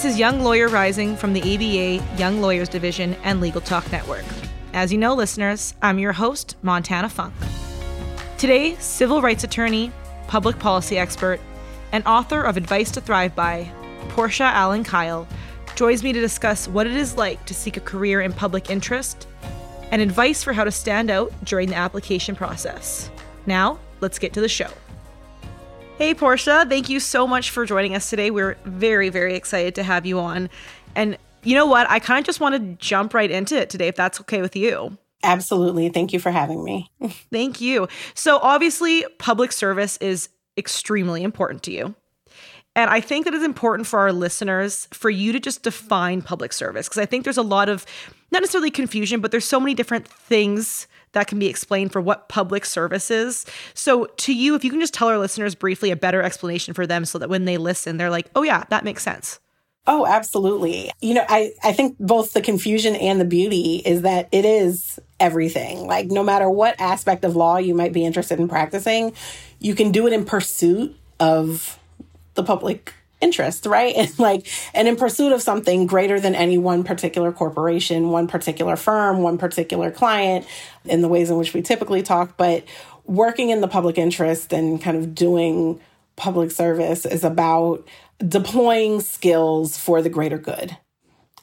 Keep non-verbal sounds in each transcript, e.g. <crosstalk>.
This is Young Lawyer Rising from the ABA Young Lawyers Division and Legal Talk Network. As you know, listeners, I'm your host, Montana Funk. Today, civil rights attorney, public policy expert, and author of Advice to Thrive By, Portia Allen Kyle, joins me to discuss what it is like to seek a career in public interest and advice for how to stand out during the application process. Now, let's get to the show. Hey, Portia, thank you so much for joining us today. We're very, very excited to have you on. And you know what? I kind of just want to jump right into it today, if that's okay with you. Absolutely. Thank you for having me. <laughs> Thank you. So, obviously, public service is extremely important to you. And I think that it's important for our listeners for you to just define public service because I think there's a lot of not necessarily confusion, but there's so many different things that can be explained for what public service is. So, to you, if you can just tell our listeners briefly a better explanation for them so that when they listen, they're like, oh, yeah, that makes sense. Oh, absolutely. You know, I, I think both the confusion and the beauty is that it is everything. Like, no matter what aspect of law you might be interested in practicing, you can do it in pursuit of the public interest, right? <laughs> And like, and in pursuit of something greater than any one particular corporation, one particular firm, one particular client, in the ways in which we typically talk, but working in the public interest and kind of doing public service is about deploying skills for the greater good.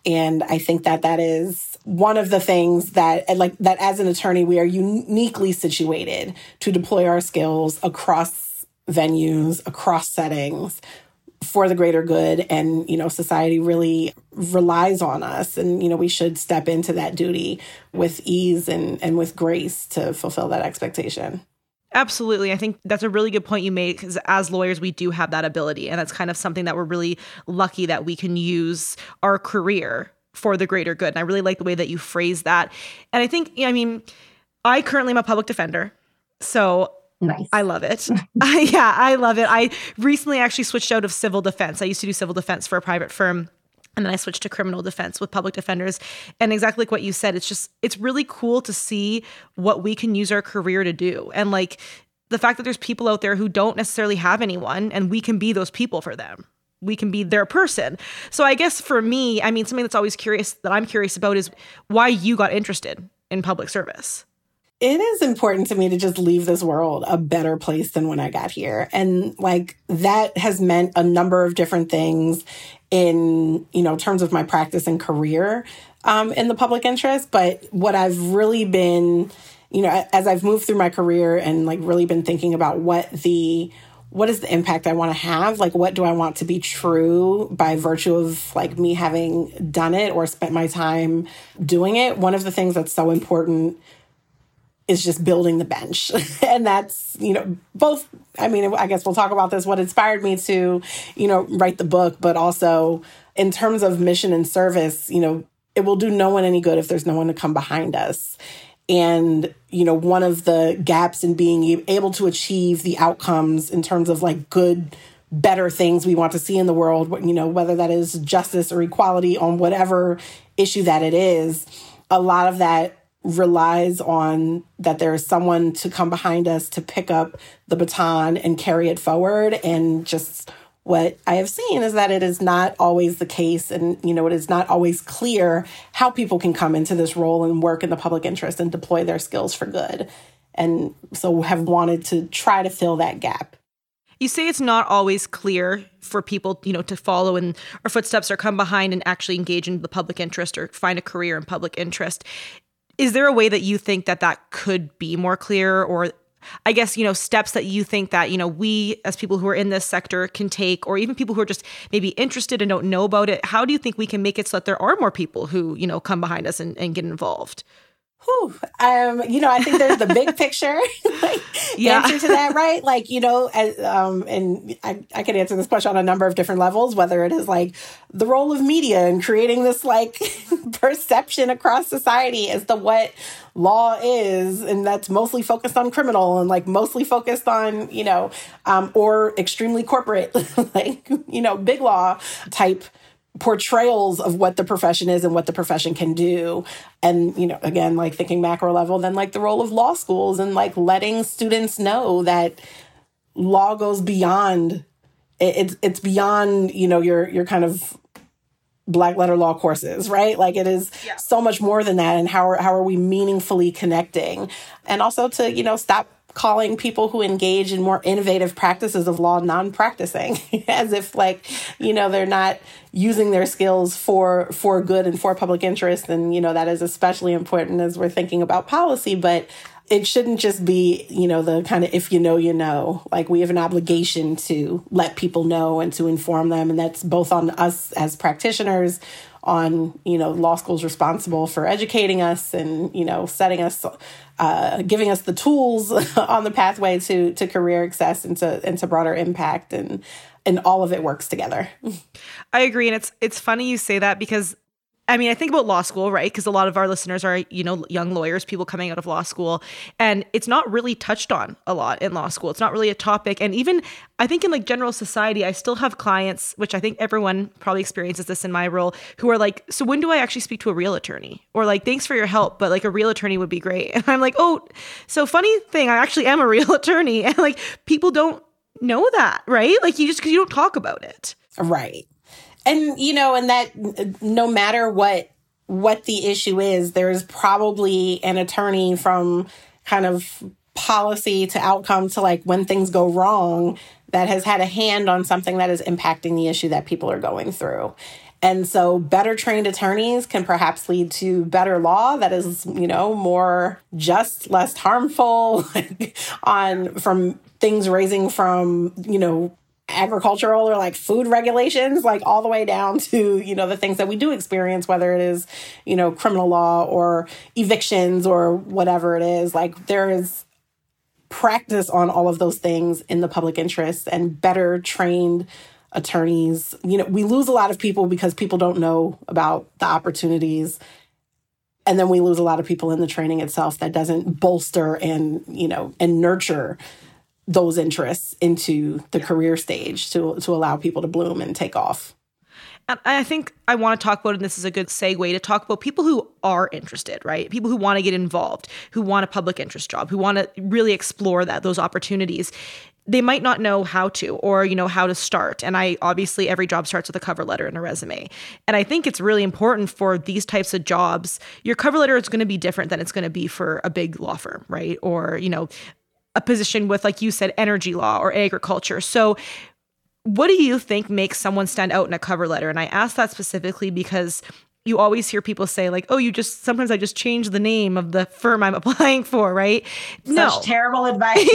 And I think that that is one of the things that, like, that as an attorney, we are uniquely situated to deploy our skills across venues, across settings for the greater good and you know society really relies on us and you know we should step into that duty with ease and and with grace to fulfill that expectation Absolutely. I think that's a really good point you made because as lawyers, we do have that ability. And that's kind of something that we're really lucky that we can use our career for the greater good. And I really like the way that you phrase that. And I think, I mean, I currently am a public defender. So Nice. I love it. <laughs> <laughs> Yeah, I love it. I recently actually switched out of civil defense. I used to do civil defense for a private firm. And then I switched to criminal defense with public defenders. And exactly like what you said, it's just, it's really cool to see what we can use our career to do. And like the fact that there's people out there who don't necessarily have anyone and we can be those people for them. We can be their person. So I guess for me, I mean, something that's always curious that I'm curious about is why you got interested in public service it is important to me to just leave this world a better place than when I got here. And like that has meant a number of different things in, you know, terms of my practice and career um, in the public interest. But what I've really been, you know, as I've moved through my career and like really been thinking about what the what is the impact I want to have? Like, what do I want to be true by virtue of like me having done it or spent my time doing it? One of the things that's so important is just building the bench. <laughs> and that's, you know, both, I mean, I guess we'll talk about this, what inspired me to, you know, write the book, but also in terms of mission and service, you know, it will do no one any good if there's no one to come behind us. And, you know, one of the gaps in being able to achieve the outcomes in terms of like good, better things we want to see in the world, you know, whether that is justice or equality on whatever issue that it is, a lot of that relies on that there is someone to come behind us to pick up the baton and carry it forward. And just what I have seen is that it is not always the case. And you know it is not always clear how people can come into this role and work in the public interest and deploy their skills for good. And so have wanted to try to fill that gap. You say it's not always clear for people, you know, to follow in our footsteps or come behind and actually engage in the public interest or find a career in public interest. Is there a way that you think that that could be more clear or I guess, you know, steps that you think that, you know, we as people who are in this sector can take, or even people who are just maybe interested and don't know about it, how do you think we can make it so that there are more people who, you know, come behind us and, and get involved? Whew. Um, you know, I think there's the big picture <laughs> like, yeah. answer to that, right? Like, you know, as, um, and I, I can answer this question on a number of different levels, whether it is like the role of media and creating this like <laughs> perception across society as to what law is, and that's mostly focused on criminal and like mostly focused on, you know, um, or extremely corporate, <laughs> like, you know, big law type portrayals of what the profession is and what the profession can do and you know again like thinking macro level then like the role of law schools and like letting students know that law goes beyond it's it's beyond you know your your kind of black letter law courses, right? Like it is yeah. so much more than that. And how are, how are we meaningfully connecting? And also to, you know, stop calling people who engage in more innovative practices of law non-practicing <laughs> as if like you know they're not using their skills for for good and for public interest and you know that is especially important as we're thinking about policy but it shouldn't just be, you know, the kind of if you know, you know. Like we have an obligation to let people know and to inform them. And that's both on us as practitioners, on, you know, law schools responsible for educating us and, you know, setting us, uh, giving us the tools <laughs> on the pathway to, to career success and to, and to broader impact. And, and all of it works together. <laughs> I agree. And it's, it's funny you say that because I mean, I think about law school, right? Because a lot of our listeners are, you know, young lawyers, people coming out of law school, and it's not really touched on a lot in law school. It's not really a topic. And even I think in like general society, I still have clients, which I think everyone probably experiences this in my role, who are like, so when do I actually speak to a real attorney? Or like, thanks for your help, but like a real attorney would be great. <laughs> And I'm like, oh, so funny thing, I actually am a real <laughs> attorney. And like, people don't know that, right? Like, you just, because you don't talk about it. Right and you know and that no matter what what the issue is there's probably an attorney from kind of policy to outcome to like when things go wrong that has had a hand on something that is impacting the issue that people are going through. And so better trained attorneys can perhaps lead to better law that is you know more just less harmful <laughs> on from things raising from you know agricultural or like food regulations, like all the way down <laughs> to, you know, the things that we do experience, whether it is, you know, criminal law or evictions or whatever it is. Like there is practice on all of those things in the public interest and better trained attorneys. You know, we lose a lot of people because people don't know about the opportunities. And then we lose a lot of people in the training itself that doesn't bolster and, you know, and nurture those interests into the career stage to to allow people to bloom and take off. And I think I want to talk about, and this is a good segue to talk about people who are interested, right? People who want to get involved, who want a public interest job, who want to really explore that, those opportunities. They might not know how to or, you know, how to start. And I obviously every job starts with a cover letter and a resume. And I think it's really important for these types of jobs. Your cover letter is going to be different than it's going to be for a big law firm, right? Or, you know, a position with, like you said, energy law or agriculture. So, what do you think makes someone stand out in a cover letter? And I ask that specifically because you always hear people say like, "Oh, you just sometimes I just change the name of the firm I'm <laughs> applying for," right? Such no, terrible <laughs> advice.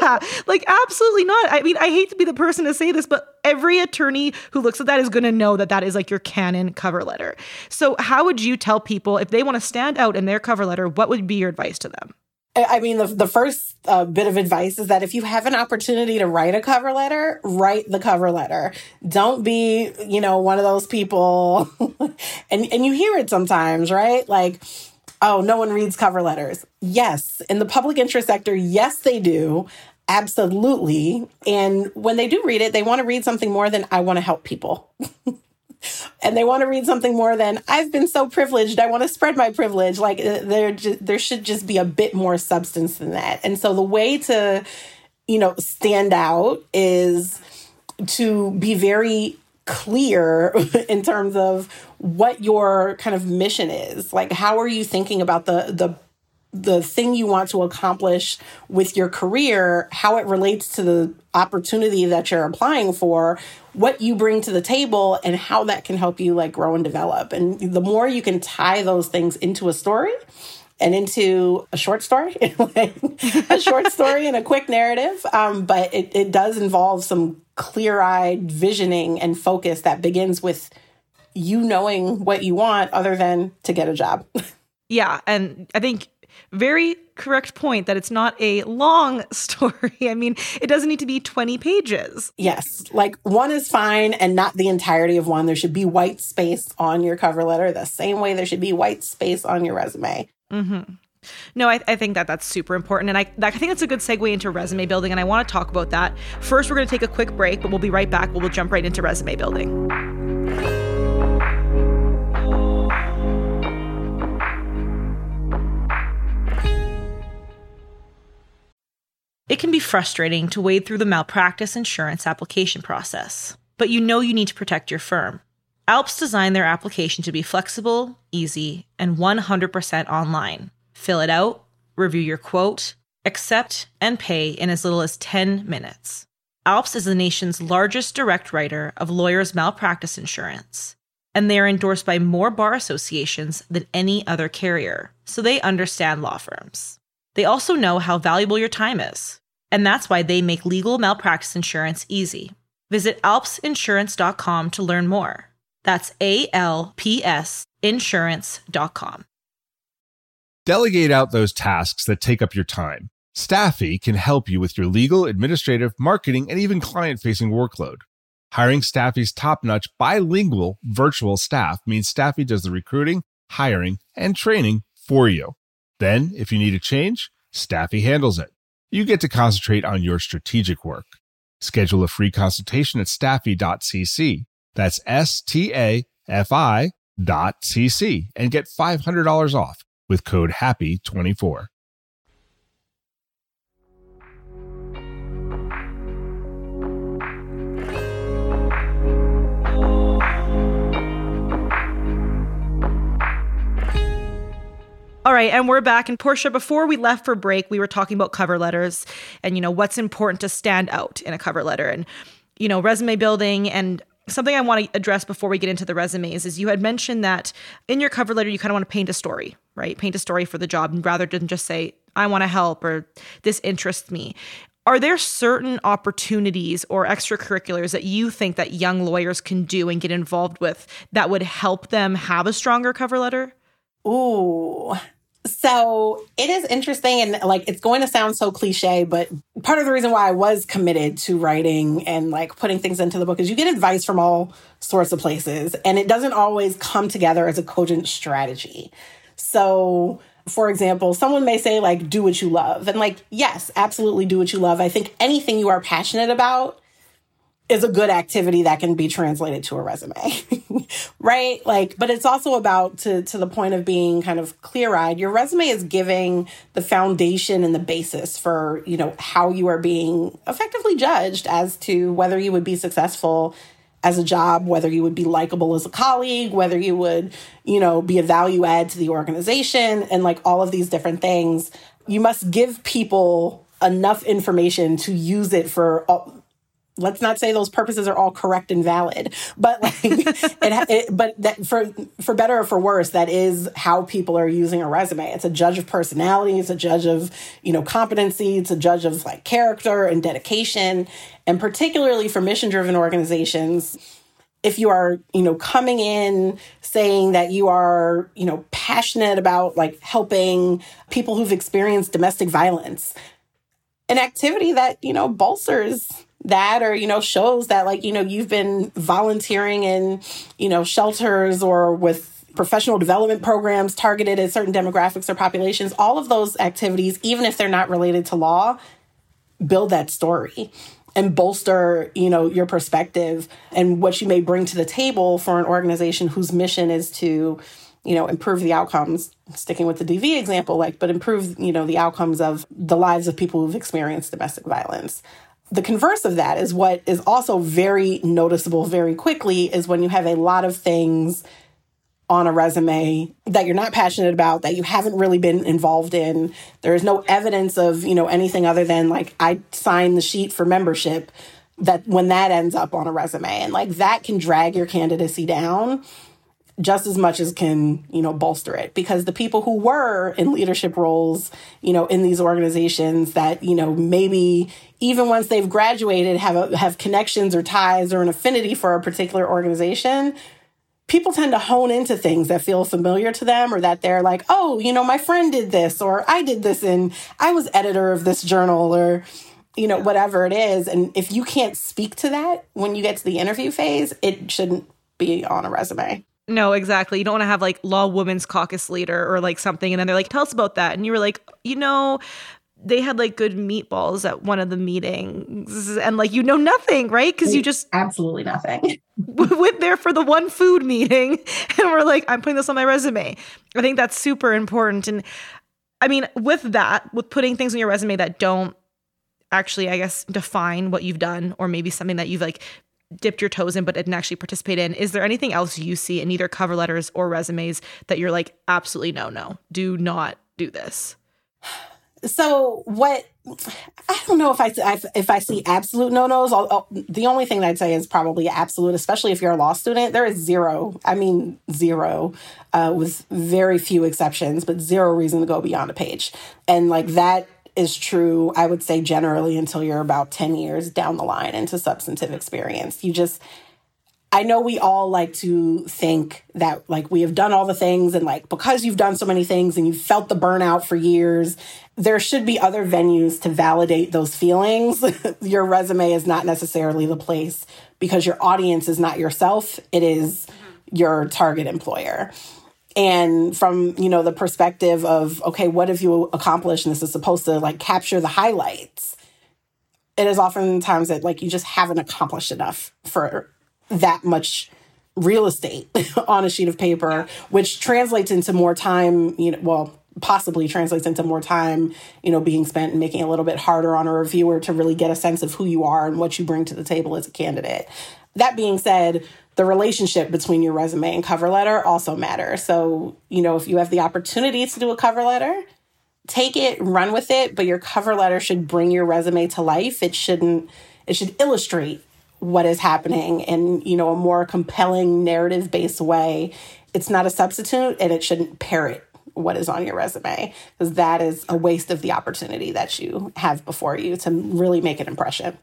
yeah, like absolutely not. I mean, I hate to be the person to say this, but every attorney who looks at that is going to know that that is like your canon cover letter. So, how would you tell people if they want to stand out in their cover letter? What would be your advice to them? I mean, the, the first uh, bit of advice is that if you have an opportunity to write a cover letter, write the cover letter. Don't be, you know, one of those people. <laughs> and, and you hear it sometimes, right? Like, oh, no one reads cover letters. Yes. In the public interest sector, yes, they do. Absolutely. And when they do read it, they want to read something more than I want to help people. <laughs> and they want to read something more than I've been so privileged. I want to spread my privilege. Like uh, there, there should just be a bit more substance than that. And so the way to, you know, stand out is to be very clear <laughs> in terms of what your kind of mission is. Like, how are you thinking about the the the thing you want to accomplish with your career, how it relates to the opportunity that you're applying for, what you bring to the table, and how that can help you like grow and develop. And the more you can tie those things into a story and into a short story, <laughs> a short story and a quick narrative, um, but it, it does involve some clear eyed visioning and focus that begins with you knowing what you want other than to get a job. <laughs> Yeah. And I think very correct point that it's not a long <laughs> story. I mean, it doesn't need to be 20 pages. Yes. Like one is fine and not the entirety of one. There should be white space on your cover letter the same way there should be white space on your resume. Mm-hmm. No, I, I, think that that's super important. And I, I think that's a good segue into resume building. And I want to talk about that. First, we're going to take a quick break, but we'll be right back. We'll jump right into resume building. Be frustrating to wade through the malpractice insurance application process, but you know you need to protect your firm. Alps designed their application to be flexible, easy, and 100% online. Fill it out, review your quote, accept, and pay in as little as 10 minutes. Alps is the nation's largest direct writer of lawyers' malpractice insurance, and they are endorsed by more bar associations than any other carrier, so they understand law firms. They also know how valuable your time is, and that's why they make legal malpractice insurance easy. Visit alpsinsurance.com to learn more. That's A L P S insurance.com. Delegate out those tasks that take up your time. Staffi can help you with your legal, administrative, marketing, and even client facing workload. Hiring Staffi's top notch bilingual virtual staff means Staffi does the recruiting, hiring, and training for you. Then, if you need a change, Staffi handles it. You get to concentrate on your strategic work. Schedule a free consultation at staffi.cc. That's S T A F I dot cc and get $500 off with code HAPPY24. All right, and we're back. And Portia, before we left for break, we were talking about cover letters and you know what's important to stand out in a cover letter and you know resume building and something I want to address before we get into the resumes is you had mentioned that in your cover letter you kind of want to paint a story, right? Paint a story for the job rather than just say I want to help or this interests me. Are there certain opportunities or extracurriculars that you think that young lawyers can do and get involved with that would help them have a stronger cover letter? Ooh, so it is interesting and like it's going to sound so cliche, but part of the reason why I was committed to writing and like putting things into the book is you get advice from all sorts of places and it doesn't always come together as a cogent strategy. So, for example, someone may say, like, do what you love. And, like, yes, absolutely do what you love. I think anything you are passionate about is a good activity that can be translated to a resume <laughs> right? Like but it's also about to to the point of being kind of clear-eyed your resume is giving the foundation and the basis for you know how you are being effectively judged as to whether you would be successful as a job whether you would be likable as a colleague whether you would you know be a value add to the organization and like all of these different things. You must give people enough information to use it for let's not say those purposes are all correct and valid but like <laughs> it, it, but that for for better or for worse that is how people are using a resume. It's a judge of personality it's a judge of you know competency it's a judge of like character and dedication. And particularly for mission driven organizations if you are you know coming in saying that you are you know passionate about like helping people who've experienced domestic violence an activity that you know bolsters that or you know shows that like you know you've been volunteering in you know shelters or with professional development programs targeted at certain demographics or populations. All of those activities even if they're not related to law build that story and bolster you know your perspective and what you may bring to the table for an organization whose mission is to you know improve the outcomes. Sticking with the dv example like but improve you know the outcomes of the lives of people who've experienced domestic violence the converse of that is what is also very noticeable very quickly is when you have a lot of things on a resume that you're not passionate about that you haven't really been involved in. There is no evidence of you know anything other than like i signed the sheet for membership that when that ends up on a resume. And like that can drag your candidacy down just as much as can you know bolster it. Because the people who were in leadership roles you know in these organizations that you know maybe even once they've graduated have a, have connections or ties or an affinity for a particular organization people tend to hone into things that feel familiar to them or that they're like oh you know my friend did this or i did this and i was editor of this journal or you know whatever it is. And if you can't speak to that when you get to the interview phase it shouldn't be on a resume no, exactly. You don't want to have like law women's caucus leader or like something. And then they're like, tell us about that. And you were like, you know, they had like good meatballs at one of the meetings and like you know nothing right because you just absolutely nothing <laughs> went there for the one food meeting <laughs> and we're like i'm putting this on my resume i think that's super important and i mean with that with putting things on your resume that don't actually i guess define what you've done or maybe something that you've like dipped your toes in but didn't actually participate in. Is there anything else you see in either cover letters or resumes that you're like, absolutely no, no, do not do this? So what? I don't know if I if I see absolute no nos. The only thing I'd say is probably absolute, especially if you're a law student. There is zero. I mean zero, uh, with very few exceptions, but zero reason to go beyond a page. And like that is true. I would say generally until you're about ten years down the line into substantive experience. You just I know we all like to think that like we have done all the things and like because you've done so many things and you've felt the burnout for years, there should be other venues to validate those feelings. <laughs> your resume is not necessarily the place because your audience is not yourself, it is your target employer. And from, you know, the perspective of okay, what have you accomplished and this is supposed to like capture the highlights. It is oftentimes that like you just haven't accomplished enough for that much real estate <laughs> on a sheet of paper, which translates into more time, you know, well, possibly translates into more time, you know, being spent and making it a little bit harder on a reviewer to really get a sense of who you are and what you bring to the table as a candidate. That being said, the relationship between your resume and cover letter also matters. So, you know, if you have the opportunity to do a cover letter, take it, run with it, but your cover letter should bring your resume to life. It shouldn't it should illustrate what is happening in you know a more compelling narrative based way it's not a substitute and it shouldn't parrot what is on your resume because that is a waste of the opportunity that you have before you to really make an impression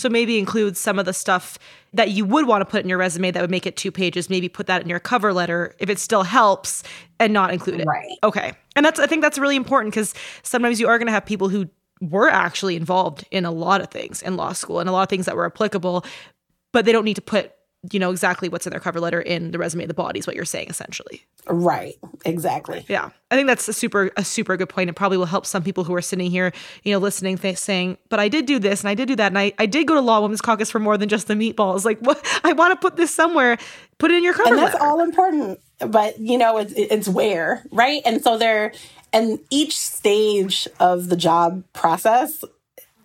so maybe include some of the stuff that you would want to put in your resume that would make it two pages. Maybe put that in your cover letter if it still helps and not include it. Right. Okay. And that's I think that's really important because sometimes you are going to have people who were actually involved in a lot of things in law school and a lot of things that were applicable, but they don't need to put you know exactly what's in their cover letter in the resume the body is what you're saying essentially. Right. Exactly. Yeah. I think that's a super a super good point. It probably will help some people who are sitting here you know listening th- saying but i did do this and i did do that and I, I did go to law women's caucus for more than just the meatballs. Like what? <laughs> I want to put this somewhere put it in your cover letter. and that's letter. all important but you know it's, it's where right? And so there and each stage of the job process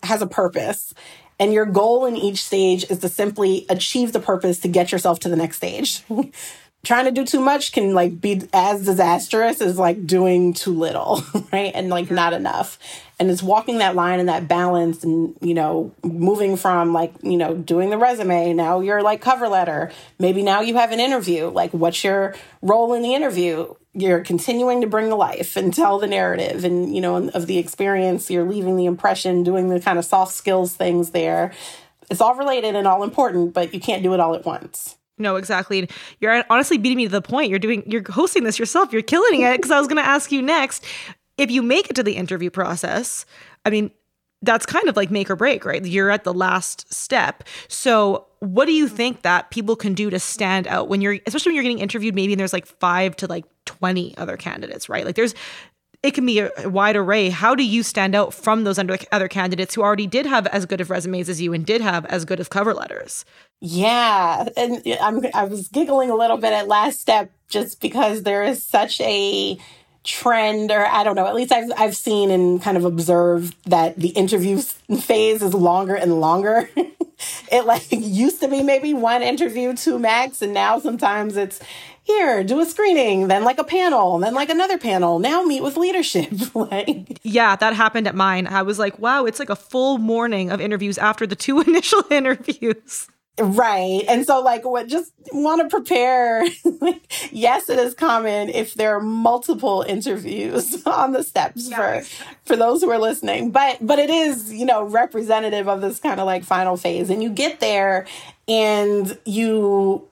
has a purpose. And your goal in each stage is to simply achieve the purpose to get yourself to the next stage. <laughs> Trying to do too much can like be as disastrous as like doing too little, <laughs> right? And like not enough. And it's walking that line and that balance and, you know, moving from like, you know, doing the resume. Now you're like cover letter. Maybe now you have an interview. Like, what's your role in the interview? You're continuing to bring the life and tell the narrative and you know of the experience you're leaving the impression doing the kind of soft skills things there. It's all related and all important but you can't do it all at once. No exactly. You're honestly beating me to the point. You're doing you're hosting this yourself. You're killing it because i was going to ask you next if you make it to the interview process i mean that's kind of like make or break, right? You're at the last step. So, what do you mm-hmm. think that people can do to stand out when you're, especially when you're getting interviewed, maybe and there's like five to like 20 other candidates, right? Like, there's, it can be a wide array. How do you stand out from those under, other candidates who already did have as good of resumes as you and did have as good of cover letters? Yeah, and I'm I was giggling a little bit at last step just because there is such a trend or I don't know, at least I've I've seen and kind of observed that the interview phase is longer and longer. <laughs> it like <laughs> used to be maybe one interview, two max, and now sometimes it's here, do a screening, then like a panel, then like another panel. Now meet with leadership. <laughs> like Yeah, that happened at mine. I was like, wow, it's like a full morning of interviews after the two initial interviews. Right. And so like what just want to prepare. <laughs> yes, it is common if there are multiple interviews <laughs> on the steps yes. for for those who are listening. But but it is, you know, representative of this kind of like final phase. And you get there and you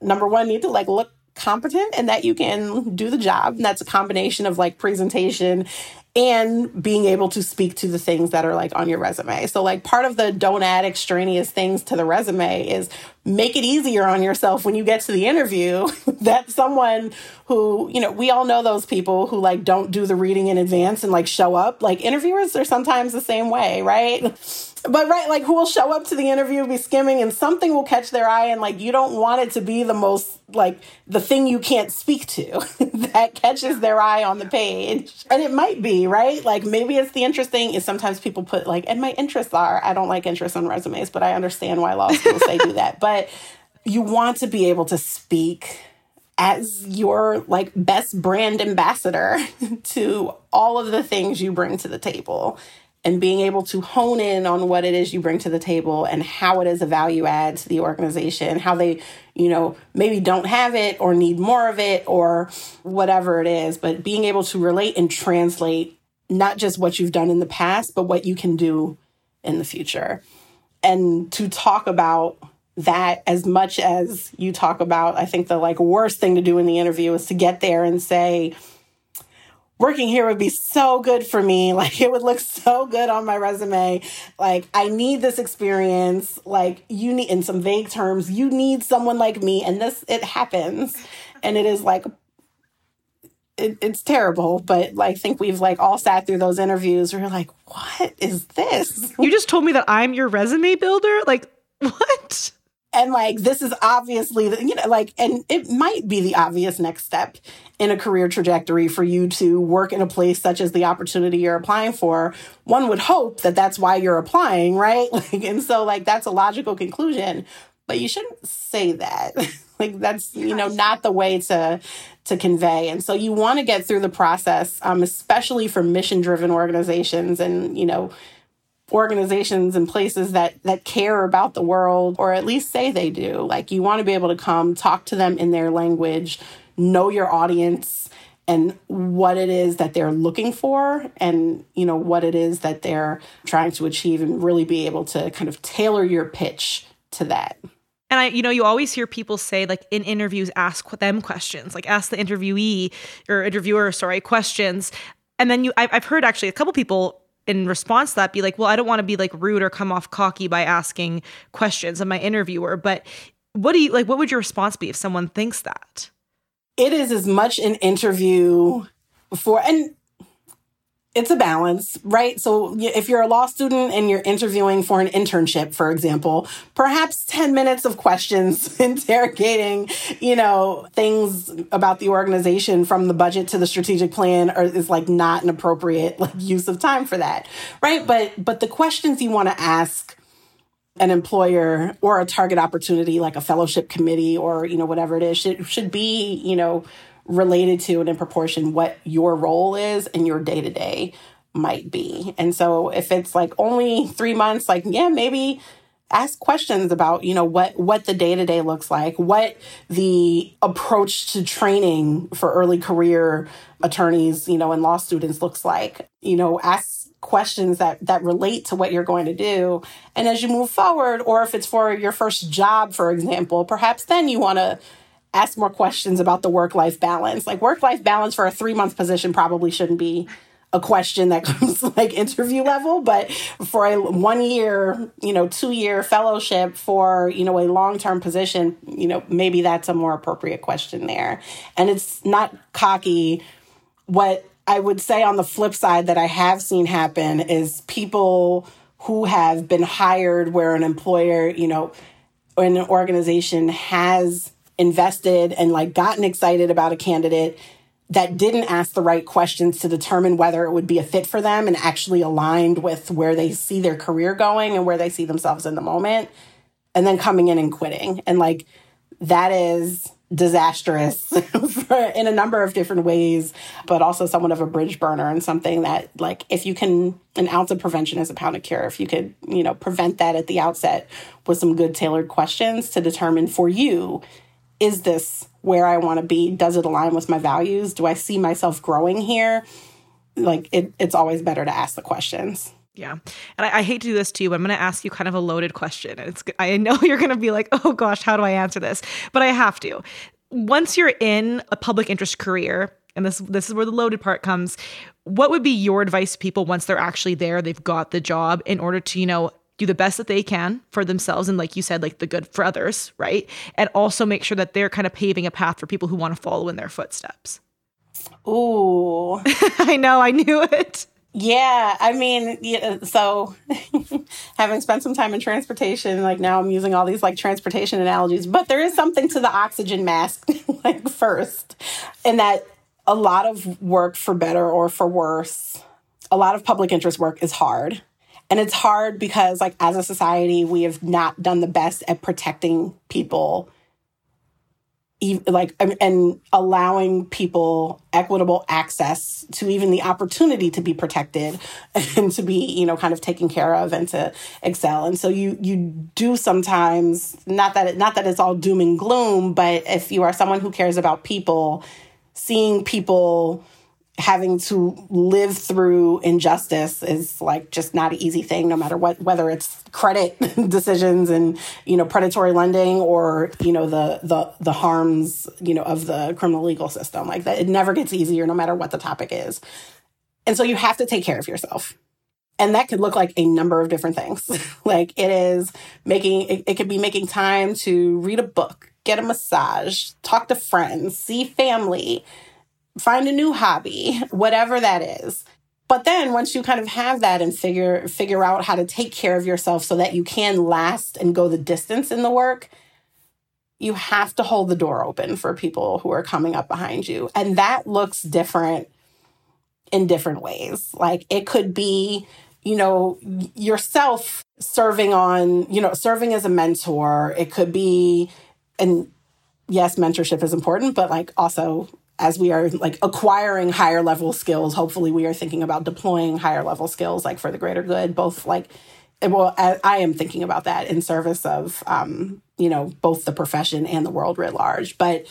number one need to like look competent and that you can do the job. And that's a combination of like presentation and being able to speak to the things that are like on your resume. So like part of the don't add extraneous things to the resume is make it easier on yourself when you get to the interview <laughs> that someone who, you know, we all know those people who like don't do the reading in advance and like show up. Like interviewers are sometimes the same way, right? <laughs> but right like who will show up to the interview be skimming and something will catch their eye and like you don't want it to be the most like the thing you can't speak to <laughs> that catches their eye on the page and it might be right? Like maybe it's the interesting is sometimes people put like and my interests are. I don't like interests on resumes but i understand why law schools say do that. But <laughs> but you want to be able to speak as your like best brand ambassador <laughs> to all of the things you bring to the table and being able to hone in on what it is you bring to the table and how it is a value add to the organization, how they, you know, maybe don't have it or need more of it or whatever it is, but being able to relate and translate not just what you've done in the past, but what you can do in the future. And to talk about that as much as you talk about, I think the like worst thing to do in the interview is to get there and say, working here would be so good for me. <laughs> Like it would look so good on my resume. Like I need this experience. Like you need in some vague terms, you need someone like me and this it happens. And it is like it, it's terrible, but like, I think we've like all sat through those interviews where you're like, what is this? You just told me that I'm your resume builder? Like, <laughs> what? And like, this is obviously, the, you know, like, and it might be the obvious next step in a career trajectory for you to work in a place such as the opportunity you're applying for. One would hope that that's why you're applying, right? <laughs> Like, and so, like, that's a logical conclusion, but you shouldn't say that. <laughs> like, that's, you know, not the way to, to convey. And so you want to get through the process, um, especially for mission driven organizations and, you know, organizations and places that that care about the world or at least say they do like you want to be able to come talk to them in their language know your audience and what it is that they're looking for and you know what it is that they're trying to achieve and really be able to kind of tailor your pitch to that and I, you know, you always hear people say, like in interviews, ask them questions, like ask the interviewee or interviewer, sorry, questions. And then you, I've heard actually a couple people in response to that be like, well, I don't want to be like rude or come off cocky by asking questions of my interviewer. But what do you like? What would your response be if someone thinks that? It is as much an interview for, and it's a balance, right? So if you're a law student and you're interviewing for an internship, for example, perhaps 10 minutes of questions <laughs> interrogating, you know, things about the organization from the budget to the strategic plan are, is like not an appropriate like use of time for that, right? But, but the questions you want to ask an employer or a target opportunity like a fellowship committee or, you know, whatever it is should, should be, you know, related to and in proportion what your role is and your day to day might be. And so if it's like only three months, like, yeah, maybe ask questions about you know what what the day to day looks like what the approach to training for early career attorneys you know and law students looks like you know ask questions that that relate to what you're going to do and as you move forward or if it's for your first job for example perhaps then you want to ask more questions about the work life balance. Like work life balance for a three month position probably shouldn't be a question that <laughs> comes like interview level, but for a one year, you know, two year fellowship for, you know, a long term position, you know, maybe that's a more appropriate question there. And it's not cocky. What I would say on the flip side that I have seen happen is people who have been hired where an employer, you know, an organization has invested and like gotten excited about a candidate that didn't ask the right questions to determine whether it would be a fit for them and actually aligned with where they see their career going and where they see themselves in the moment and then coming in and quitting. And like that is disastrous <laughs> in a number of different ways but also somewhat of a bridge burner and something that like if you can an ounce of prevention is a pound of cure. If you could you know prevent that at the outset with some good tailored questions to determine for you is this where I want to be? Does it align with my values? Do I see myself growing here? Like it, it's always better to ask the questions. Yeah. And I, I, hate to do this to you, but I'm going to ask you kind of a loaded question. And it's, I know <laughs> you're going to be like, oh gosh, how do I answer this? But I have to. Once you're in a public interest career, and this this is where the loaded part comes, what would be your advice to people once they're actually there, they've got the job in order to, you know, do the best that they can for themselves and like you said like the good for others right? And also make sure that they're kind of paving a path for people who want to follow in their footsteps. Ooh. <laughs> I know i knew it. Yeah i mean yeah, so <laughs> having spent some time in transportation like now i'm using all these like transportation analogies but there is something to the oxygen mask <laughs> like first and that a lot of work for better or for worse a lot of public interest work is hard And it's hard because, like, as a society, we have not done the best at protecting people like and allowing people equitable access to even the opportunity to be protected <laughs> and to be you know kind of taken care of and to excel. And so you you do sometimes not that it, not that it's all doom and gloom but if you are someone who cares about people seeing people having to live through injustice is like just not an easy thing no matter what whether it's credit <laughs> decisions and you know predatory lending or you know the the the harms you know of the criminal legal system. Like that it never gets easier no matter what the topic is. And so you have to take care of yourself. And that could look like a number of different things. <laughs> Like it is making it, it could be making time to read a book get a massage talk to friends see family find a new hobby, whatever that is. But then once you kind of have that and figure figure out how to take care of yourself so that you can last and go the distance in the work, you have to hold the door open for people who are coming up behind you. And that looks different in different ways. Like it could be, you know, yourself serving on, you know, serving as a mentor. It could be and yes, mentorship is important, but like also as we are like acquiring higher level skills hopefully we are thinking about deploying higher level skills like for the greater good both like well i, am thinking about that in service of um, you know both the profession and the world writ large but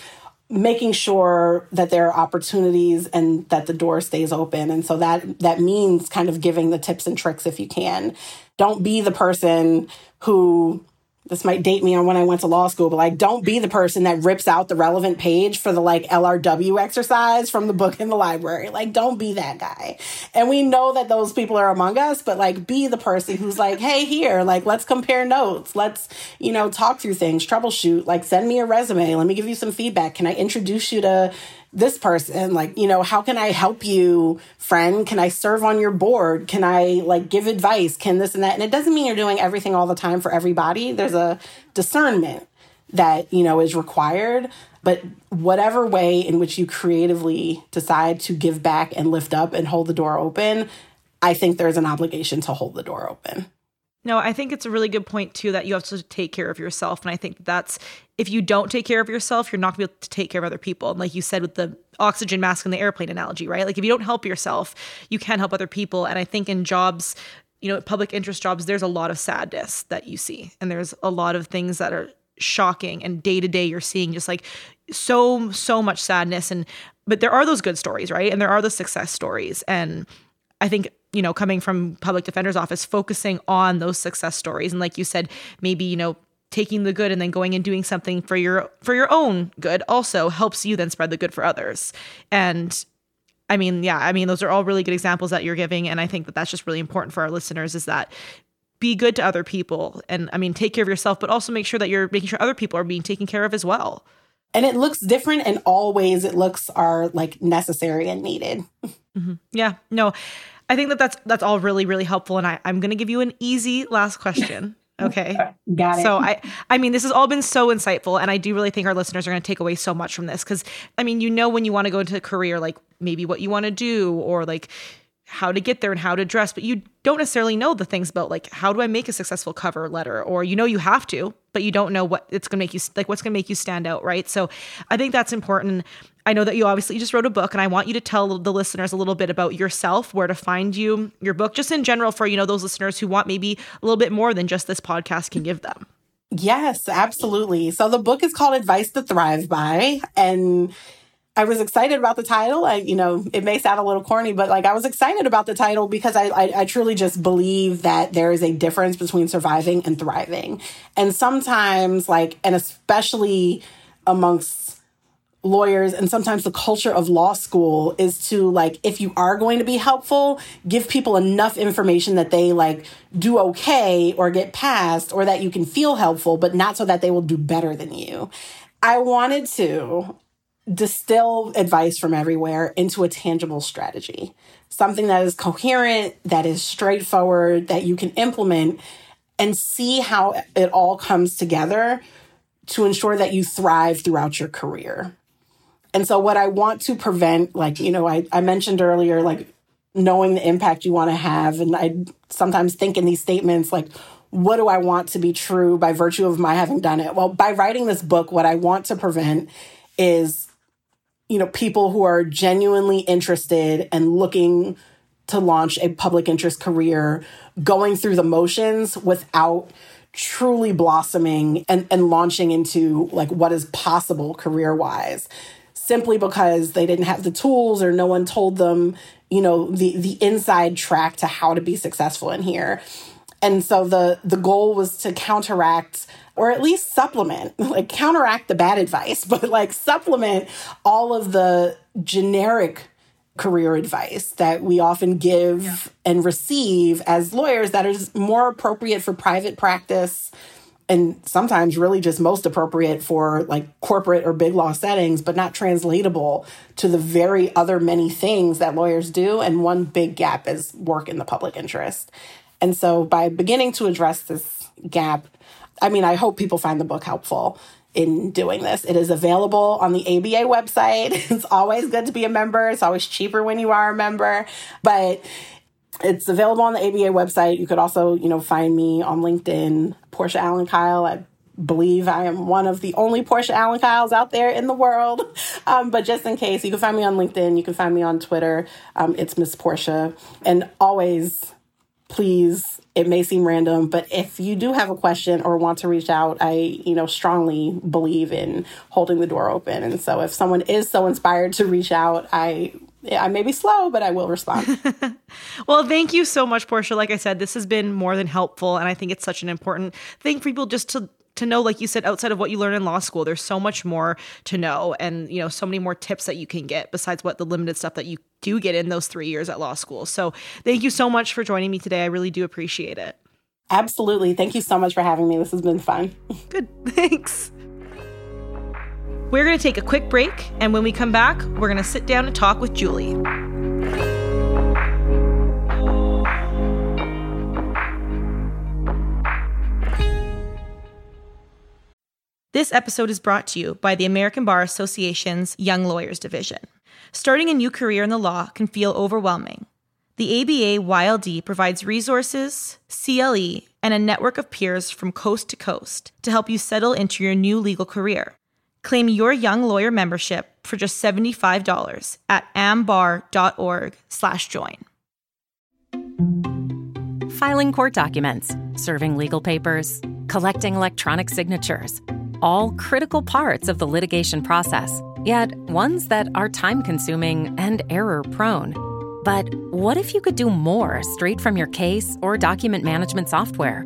making sure that there are opportunities and that the door stays open. And so that that means kind of giving the tips and tricks if you can. Don't be the person who this might date me on when I went to law school, but like, don't be the person that rips out the relevant page for the like LRW exercise from the book in the library. Like, don't be that guy. And we know that those people are among us, but like, be the person who's like, <laughs> hey, here, like, let's compare notes. Let's, you know, talk through things, troubleshoot, like, send me a resume. Let me give you some feedback. Can I introduce you to, this person like you know how can i help you friend? Can i serve on your board? Can i like give advice? Can this and that? And it doesn't mean you're doing everything all the time for everybody. There's a discernment that you know is required. But whatever way in which you creatively decide to give back and lift up and hold the door open i think there's an obligation to hold the door open no, I think it's a really good point too that you have to take care of yourself. And I think that's if you don't take care of yourself, you're not gonna be able to take care of other people. And like you said with the oxygen mask and the airplane analogy, right? Like if you don't help yourself, you can't help other people. And I think in jobs, you know, public interest jobs, there's a lot of sadness that you see. And there's a lot of things that are shocking and day to day you're seeing just like so, so much sadness. And but there are those good stories, right? And there are the success stories. And I think you know, coming from public defender's office, focusing on those success stories. And like you said, maybe, you know, taking the good and then going and doing something for your for your own good also helps you then spread the good for others. And I mean, yeah, I mean, those are all really good examples that you're giving. And I think that that's just really important for our listeners is that be good to other people. And I mean, take care of yourself, but also make sure that you're making sure other people are being taken care of as well. And it looks different in all ways it looks are like necessary and needed. Mm-hmm. Yeah, no, I think that that's that's all really really helpful, and I, I'm going to give you an easy last question. <laughs> Okay. Got it. So I I mean this has all been so insightful and I do really think our listeners are going to take away so much from this cuz I mean you know when you want to go into a career like maybe what you want to do or like how to get there and how to dress, but you don't necessarily know the things about like how do I make a successful cover letter or you know you have to, but you don't know what it's going to make you like what's going to make you stand out, right? So I think that's important. I know that you obviously just wrote a book and I want you to tell the listeners a little bit about yourself, where to find you, your book just in general for you know those listeners who want maybe a little bit more than just this podcast can give them. Yes, absolutely. So the book is called Advice to Thrive by and I was excited about the title. I, you know, it may sound a little corny, but like I was excited about the title because I, I, I truly just believe that there is a difference between surviving and thriving. And sometimes, like, and especially amongst lawyers and sometimes the culture of law school is to like if you are going to be helpful give people enough information that they like do okay or get past or that you can feel helpful but not so that they will do better than you i wanted to distill advice from everywhere into a tangible strategy, something that is coherent, that is straightforward, that you can implement and see how it all comes together to ensure that you thrive throughout your career. And so, what I want to prevent, like, you know, I, I mentioned earlier, like, knowing the impact you want to have. And I sometimes think in these statements like, what do I want to be true by virtue of my having done it? Well, by writing this book, what I want to prevent is, you know, people who are genuinely interested and looking to launch a public interest career going through the motions without truly blossoming and, and launching into like what is possible career wise simply because they didn't have the tools or no one told them you know the the inside track to how to be successful in here and so the the goal was to counteract or at least supplement <laughs> like counteract the bad advice <laughs> but like supplement all of the generic career advice that we often give yeah. and receive as lawyers that is more appropriate for private practice and sometimes really just most appropriate for like corporate or big law settings, but not translatable to the very other many things that lawyers do. And one big gap is work in the public interest. And so by beginning to address this gap, I mean, I hope people find the book helpful in doing this. It is available on the ABA website. <laughs> It's always good to be a member. It's always cheaper when you are a member, but it's available on the ABA website. You could also, you know, find me on LinkedIn, Portia Allen Kyle. I believe I am one of the only Portia Allen Kyles out there in the world. <laughs> Um, but just in case, you can find me on LinkedIn. You can find me on Twitter. Um, it's Miss Portia. And always, please it may seem random, but if you do have a question or want to reach out, I, you know, strongly believe in holding the door open. And so if someone is so inspired to reach out, I I may be slow, but I will respond. <laughs> well, thank you so much, Portia. Like I said, this has been more than helpful. And I think it's such an important thing for people just to to know like you said outside of what you learn in law school there's so much more to know and you know so many more tips that you can get besides what the limited stuff that you do get in those 3 years at law school. So, thank you so much for joining me today. I really do appreciate it. Absolutely. Thank you so much for having me. This has been fun. Good. <laughs> Thanks. We're going to take a quick break, and when we come back, we're going to sit down and talk with Julie. This episode is brought to you by the American Bar Association's Young Lawyers Division. Starting a new career in the law can feel overwhelming. The ABA YLD provides resources, CLE, and a network of peers from coast to coast to help you settle into your new legal career. Claim your young lawyer membership for just $75 at ambar.org slash join. Filing court documents, serving legal papers, collecting electronic signatures all critical parts of the litigation process, yet ones that are time consuming and error prone. But what if you could do more straight from your case or document management software?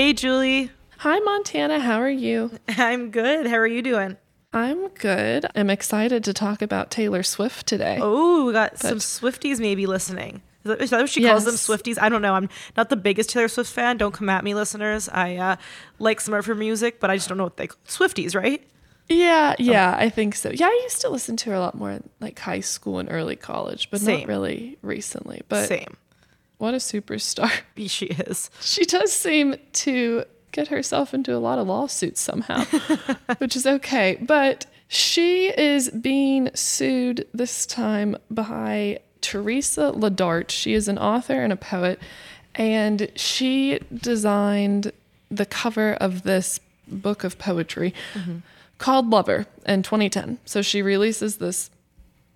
Hey, Julie. Hi, Montana. How are you? <laughs> I'm good. How are you doing? I'm good. I'm excited to talk about Taylor Swift today. Oh, we got but, some Swifties maybe listening. Is that, is that what she yes. calls them? Swifties? I don't know. I'm not the biggest Taylor Swift fan. Don't come at me, listeners. I uh, like some of her music, but I just don't know what they call Swifties, right? Yeah, yeah, oh. I think so. Yeah, I used to listen to her a lot more in like high school and early college, but Same. not really recently. But Same. What a superstar. <laughs> She is. She does seem to get herself into a lot of lawsuits somehow, <laughs> which is okay. But she is being sued this time by Teresa La Dart. She is an author and a poet, and she designed the cover of this book of poetry mm-hmm. called Lover in 2010. So she releases this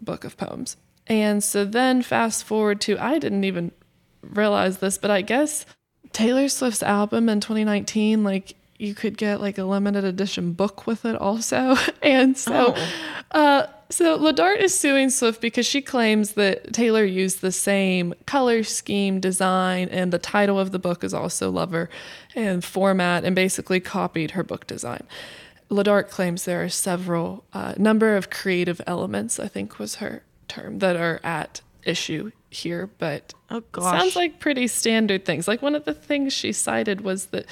book of poems. And so then fast forward to, I didn't even realize this, but I guess Taylor Swift's album in 2019, like you could get like a limited edition book with it also. <laughs> and so, oh. uh, So La Dart is suing Swift because she claims that Taylor used the same color scheme, design, and the title of the book is also Lover and format, and basically copied her book design. La Dart claims there are several uh, number of creative elements, I think was her term, that are at issue here, but Oh, gosh. sounds like pretty standard things. Like one of the things she cited was that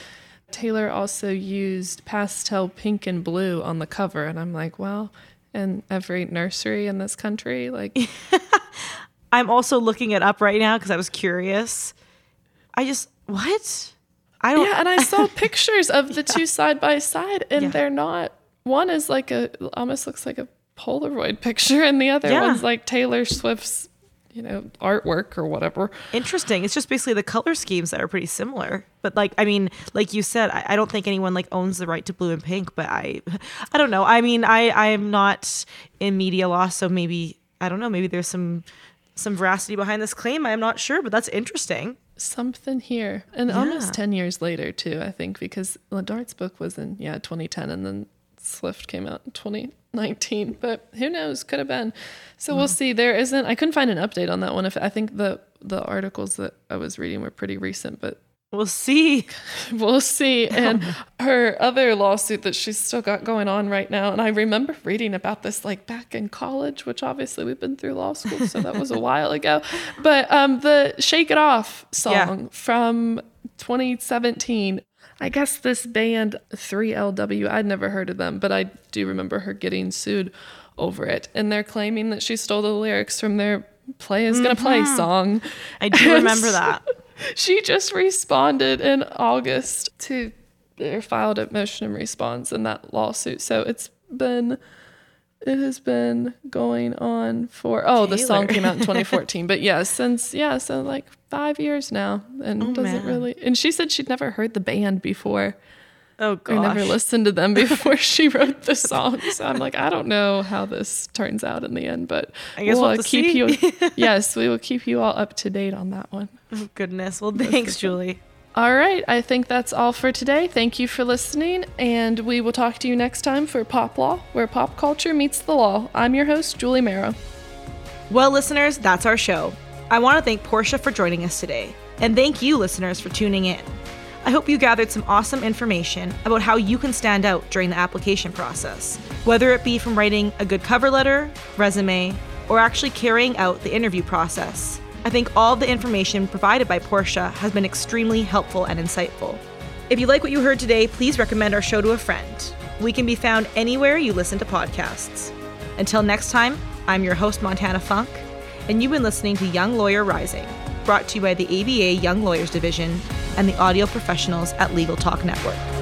Taylor also used pastel pink and blue on the cover, and I'm like, well, in every nursery in this country, like <laughs> I'm also looking it up right now because I was curious. I just what? I don't. yeah, and I saw <laughs> pictures of the two side by side, and Yeah. they're not. One is like a almost looks like a Polaroid picture, and the other Yeah. one's like Taylor Swift's, you know, artwork or whatever. Interesting. It's just basically the color schemes that are pretty similar. But like, I mean, like you said, I, I don't think anyone like owns the right to blue and pink. But I, <laughs> I don't know. I mean, I I'm not in media law, so maybe I don't know. Maybe there's some some veracity behind this claim. I'm not sure, but that's interesting. Something here, and almost ten years later too. I think because La Dart's book was in yeah 2010, and then Swift came out in 2019. But who knows? Could have been. So we'll see. There isn't. I couldn't find an update on that one. If I think the the articles that I was reading were pretty recent, but We'll see. <laughs> We'll see. And her other lawsuit that she's still got going on right now. And I remember reading about this like back in college, which obviously we've been through law school, so that was a while ago. But um, the Shake It Off song Yeah. from 2017. I guess this band 3LW, I'd never heard of them, but I do remember her getting sued over it. And they're claiming that she stole the lyrics from their Playas Gon' Play mm-hmm. song. I do remember that. <laughs> She just responded in August to or filed a motion in response in that lawsuit. So it's been it has been going on for oh the song came out in <laughs> 2014 but yeah since yeah so like five years now and oh, doesn't Oh, man. really and she said she'd never heard the band before Oh or gosh. never listened to them <laughs> before she wrote the song so i'm like i don't know how this turns out in the end but I guess we'll uh, have to keep see. you <laughs> yes we will keep you all up to date on that one Oh goodness. Well, thanks, Julie. All right, I think that's all for today. Thank you for listening, and we will talk to you next time for Pop Law, where pop culture meets the law. I'm your host, Julie Marrow. Well, listeners, that's our show. I want to thank Portia for joining us today, and thank you, listeners, for tuning in. I hope you gathered some awesome information about how you can stand out during the application process, whether it be from writing a good cover letter, resume, or actually carrying out the interview process. I think all the information provided by Portia has been extremely helpful and insightful. If you like what you heard today, please recommend our show to a friend. We can be found anywhere you listen to podcasts. Until next time, I'm your host, Montana Funk, and you've been listening to Young Lawyer Rising, brought to you by the ABA Young Lawyers Division and the audio professionals at Legal Talk Network.